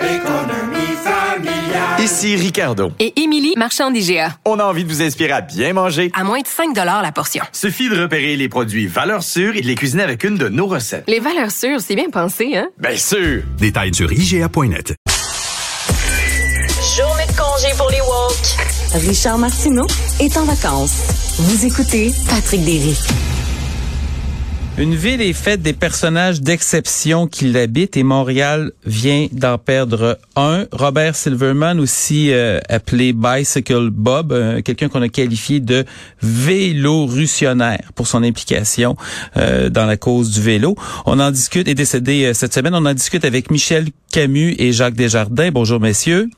Économie familiale. Ici Ricardo. Et Émilie, marchand d'IGA. On a envie de vous inspirer à bien manger. À moins de 5 la portion. Suffit de repérer les produits valeurs sûres et de les cuisiner avec une de nos recettes. Les valeurs sûres, c'est bien pensé, hein? Bien sûr! Détails sur IGA.net. Journée de congé pour les woke. Richard Martineau est en vacances. Vous écoutez Patrick Derry. Une ville est faite des personnages d'exception qui l'habitent et Montréal vient d'en perdre un. Robert Silverman, aussi euh, appelé Bicycle Bob, euh, quelqu'un qu'on a qualifié de vélorussionnaire pour son implication euh, dans la cause du vélo. On en discute, est décédé cette semaine, on en discute avec Michel Camus et Jacques Desjardins. Bonjour messieurs.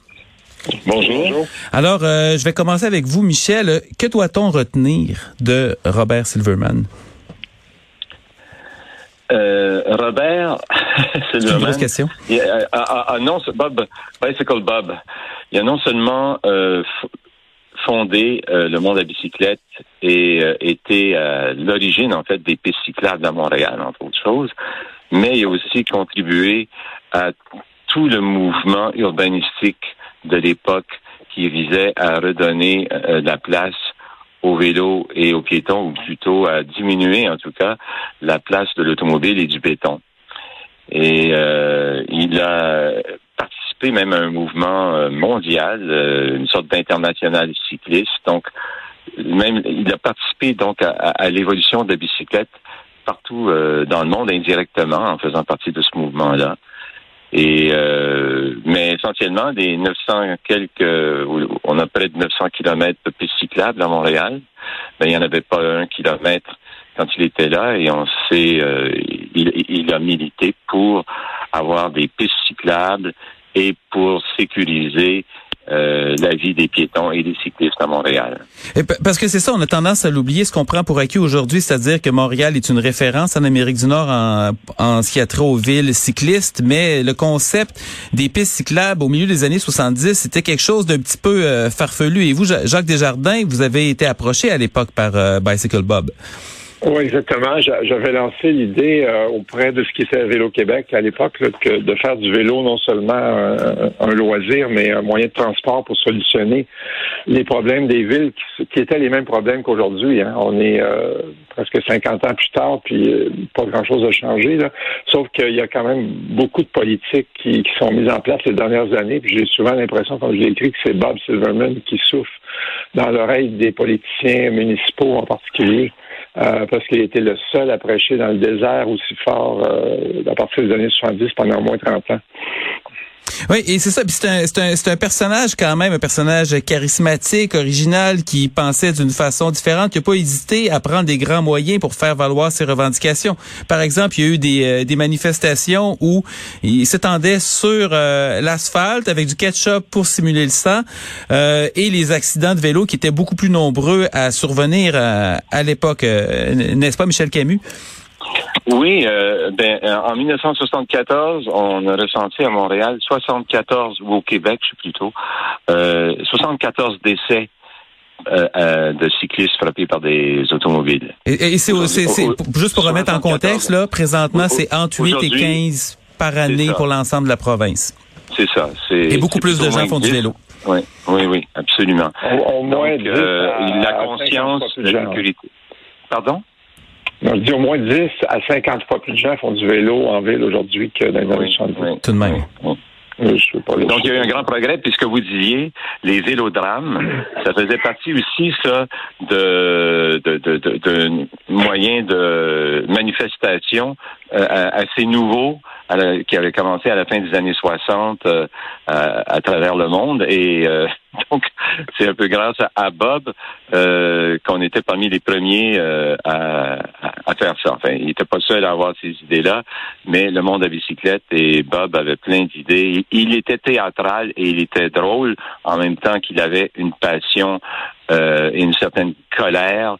Bonjour. Alors, euh, je vais commencer avec vous, Michel. Que doit-on retenir de Robert Silverman? Euh, Robert, c'est C'est une grosse question? Il, euh, ah, ah, non, c'est Bob, Bicycle Bob. Il a non seulement euh, fondé euh, le monde de la bicyclette et euh, été à l'origine, en fait, des pistes cyclables à Montréal, entre autres choses, mais il a aussi contribué à tout le mouvement urbanistique de l'époque qui visait à redonner euh, la place au vélo et aux piétons, ou plutôt à diminuer en tout cas la place de l'automobile et du béton. Et euh, il a participé même à un mouvement euh, mondial, euh, une sorte d'international cycliste. Donc, même il a participé donc à, l'évolution de la bicyclette partout dans le monde indirectement en faisant partie de ce mouvement-là. Et mais essentiellement des 900 quelques, on a près de 900 kilomètres de pistes à Montréal. Il n'y en avait pas un kilomètre quand il était là et on sait, euh, il, il a milité pour avoir des pistes cyclables et pour sécuriser euh, la vie des piétons et des cyclistes à Montréal. Parce que c'est ça, on a tendance à l'oublier, ce qu'on prend pour acquis aujourd'hui, c'est-à-dire que Montréal est une référence en Amérique du Nord en, en ce qui a trait aux villes cyclistes, mais le concept des pistes cyclables au milieu des années 70, c'était quelque chose d'un petit peu euh, farfelu. Et vous, Ja- Jacques Desjardins, vous avez été approché à l'époque par euh, Bicycle Bob. Oui, exactement. J'a- J'avais lancé l'idée euh, auprès de ce qui était Vélo Québec à l'époque de faire du vélo non seulement un, loisir, mais un moyen de transport pour solutionner les problèmes des villes qui, qui étaient les mêmes problèmes qu'aujourd'hui. Hein. On est euh, presque 50 ans plus tard, puis euh, pas grand-chose n'a changé. Là. Sauf qu'il y a quand même beaucoup de politiques qui, qui sont mises en place les dernières années. Puis j'ai souvent l'impression, comme je l'ai écrit, que c'est Bob Silverman qui souffle dans l'oreille des politiciens municipaux en particulier. Euh, parce qu'il était le seul à prêcher dans le désert aussi fort euh, à partir des années 70 pendant au moins 30 ans. Oui, et c'est ça. C'est un, un, un personnage quand même, un personnage charismatique, original, qui pensait d'une façon différente, qui n'a pas hésité à prendre des grands moyens pour faire valoir ses revendications. Par exemple, il y a eu des, euh, des manifestations où il s'étendait sur euh, l'asphalte avec du ketchup pour simuler le sang euh, et les accidents de vélo qui étaient beaucoup plus nombreux à survenir euh, à l'époque. N'est-ce pas, Michel Camus? Oui, euh, ben, euh, en 1974, on a ressenti à Montréal 74, ou au Québec, je sais plutôt, euh, 74 décès euh, euh, de cyclistes frappés par des automobiles. Et, et c'est, juste pour remettre en 74. contexte, là, présentement, c'est entre 8 et aujourd'hui, 15 par année pour l'ensemble de la province. C'est ça. C'est, Et beaucoup plus de gens font du vélo. 10. Oui, oui, oui, absolument. Au, au moins Donc, 10 euh, à, la conscience 50 fois plus de de la sécurité. Pardon? Je dis au moins 10 à 50 fois plus de gens font du vélo en ville aujourd'hui que dans les années Oui, 70. oui. Tout de même. Oui. Je pas Donc, il y a eu un grand progrès, puisque vous disiez, les vélodrames, ça faisait partie aussi, ça, de, de, de, de, de moyens de manifestation euh, assez nouveaux qui avait commencé à la fin des années 60 à, travers le monde. Et donc, c'est un peu grâce à, Bob qu'on était parmi les premiers à, à, faire ça. Enfin, il n'était pas seul à avoir ces idées-là, mais le monde à bicyclette et Bob avait plein d'idées. Il était théâtral et il était drôle en même temps qu'il avait une passion euh, et une certaine colère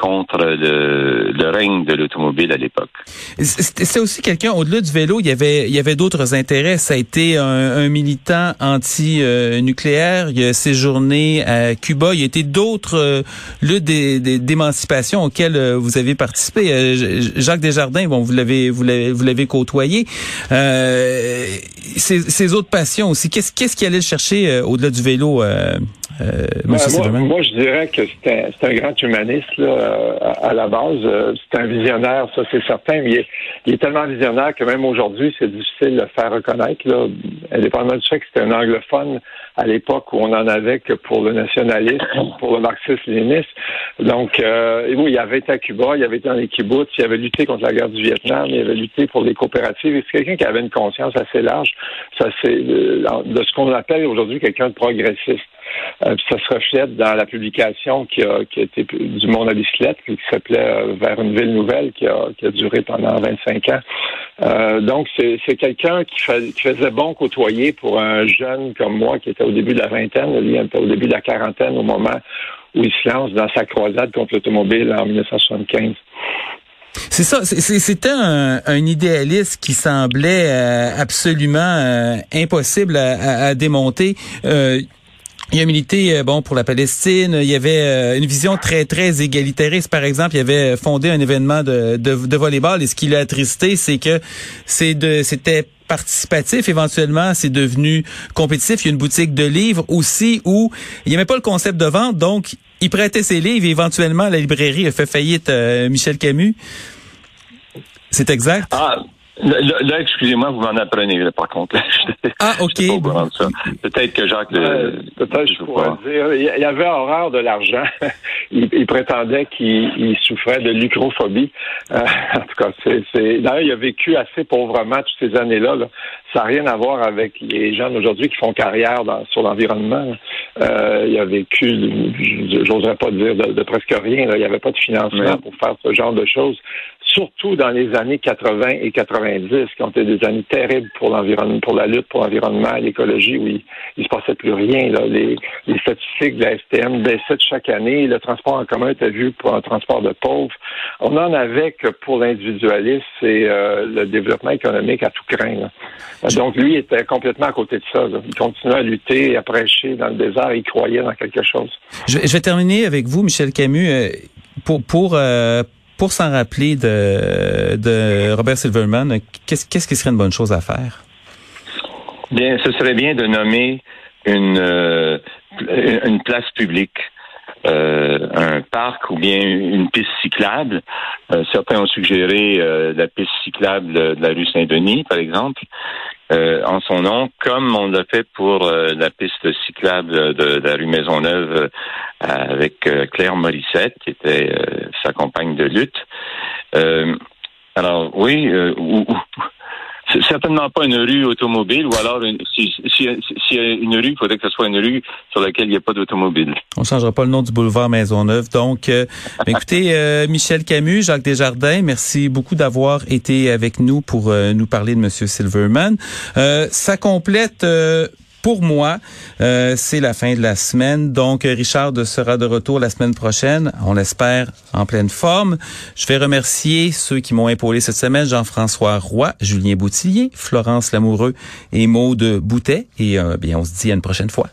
contre le, le règne de l'automobile à l'époque. C'est aussi quelqu'un, au-delà du vélo, il y avait, il y avait d'autres intérêts. Ça a été un, un militant anti-nucléaire. Il a séjourné à Cuba. Il y a été d'autres euh, luttes d'émancipation auxquelles euh, vous avez participé. Euh, Jacques Desjardins, bon, vous l'avez, vous l'avez, côtoyé. Euh, ces, ces, autres passions aussi. Qu'est-ce, qu'est-ce qui allait chercher au-delà du vélo, ben, moi, je dirais que c'est un, un, grand humaniste là, euh, à, la base. Euh, c'est un visionnaire, ça c'est certain. Mais il est, tellement visionnaire que même aujourd'hui, c'est difficile de le faire reconnaître. Là, indépendamment du fait que c'était un anglophone à l'époque où on en avait que pour le nationalisme, pour le marxisme-léninisme. Donc, euh, oui, il avait été à Cuba, il avait été dans les kibbutz, il avait lutté contre la guerre du Vietnam, il avait lutté pour les coopératives. C'est quelqu'un qui avait une conscience assez large. Ça, c'est de ce qu'on appelle aujourd'hui quelqu'un de progressiste. Euh, ça se reflète dans la publication qui a, été du Monde à bicyclette, qui s'appelait euh, Vers une ville nouvelle, qui a, duré pendant 25 ans. Euh, donc, c'est quelqu'un qui, faisait bon côtoyer pour un jeune comme moi qui était au début de la vingtaine. Lui, était au début de la quarantaine au moment où il se lance dans sa croisade contre l'automobile en 1975. C'est ça, c'était un, un, idéaliste qui semblait absolument impossible à, démonter. Il a milité euh, bon pour la Palestine. Il y avait euh, une vision très très égalitariste. Par exemple, il avait fondé un événement de, de, de volleyball. Et ce qui l'a attristé, c'est que c'est de c'était participatif. Éventuellement, c'est devenu compétitif. Il y a une boutique de livres aussi où il n'y avait pas le concept de vente, donc il prêtait ses livres. Et éventuellement, la librairie a fait faillite. Euh, Michel Camus. C'est exact? Ah. Là, excusez-moi, vous m'en apprenez, par contre. ah, OK. Peut-être que Jacques... Peut-être je pourrais dire. Il y avait horreur de l'argent. il, prétendait qu'il souffrait de lucrophobie. Euh, en tout cas, c'est... D'ailleurs, il a vécu assez pauvrement toutes ces années-là. Ça n'a rien à voir avec les gens d'aujourd'hui qui font carrière sur l'environnement. Euh, il a vécu, j'oserais pas dire, de, presque rien. Il n'y avait pas de financement pour faire ce genre de choses surtout dans les années 80 et 90, qui ont été des années terribles pour l'environnement, pour la lutte pour l'environnement, l'écologie, où il, ne se passait plus rien. Les, statistiques de la STM baissaient chaque année. Le transport en commun était vu pour un transport de pauvres. On en avait que pour l'individualisme et euh, le développement économique à tout craindre. Donc lui était complètement à côté de ça. Il continuait à lutter, à prêcher dans le désert. Il croyait dans quelque chose. Je, vais terminer avec vous, Michel Camus. Euh, pour, pour euh, pour s'en rappeler de, de Robert Silverman, qu'est-ce, qu'est-ce qui serait une bonne chose à faire? Bien, ce serait bien de nommer une, euh, une place publique. Euh, un parc ou bien une piste cyclable. Euh, certains ont suggéré la piste cyclable de la rue Saint-Denis, par exemple. Euh, en son nom, comme on l'a fait pour euh, la piste cyclable de, la rue Maisonneuve euh, avec Claire Morissette, qui était sa compagne de lutte. alors oui, c'est certainement pas une rue automobile, ou alors s'il si, y a une rue, il faudrait que ce soit une rue sur laquelle il n'y a pas d'automobile. On changera pas le nom du boulevard Maisonneuve. Donc, euh, écoutez, euh, Michel Camus, Jacques Desjardins, merci beaucoup d'avoir été avec nous pour euh, nous parler de Monsieur Silverman. ça complète pour moi, euh, c'est la fin de la semaine. Donc, Richard sera de retour la semaine prochaine. On l'espère en pleine forme. Je vais remercier ceux qui m'ont épaulé cette semaine. Jean-François Roy, Julien Boutillier, Florence Lamoureux et Maude Boutet. Et euh, bien, on se dit à une prochaine fois.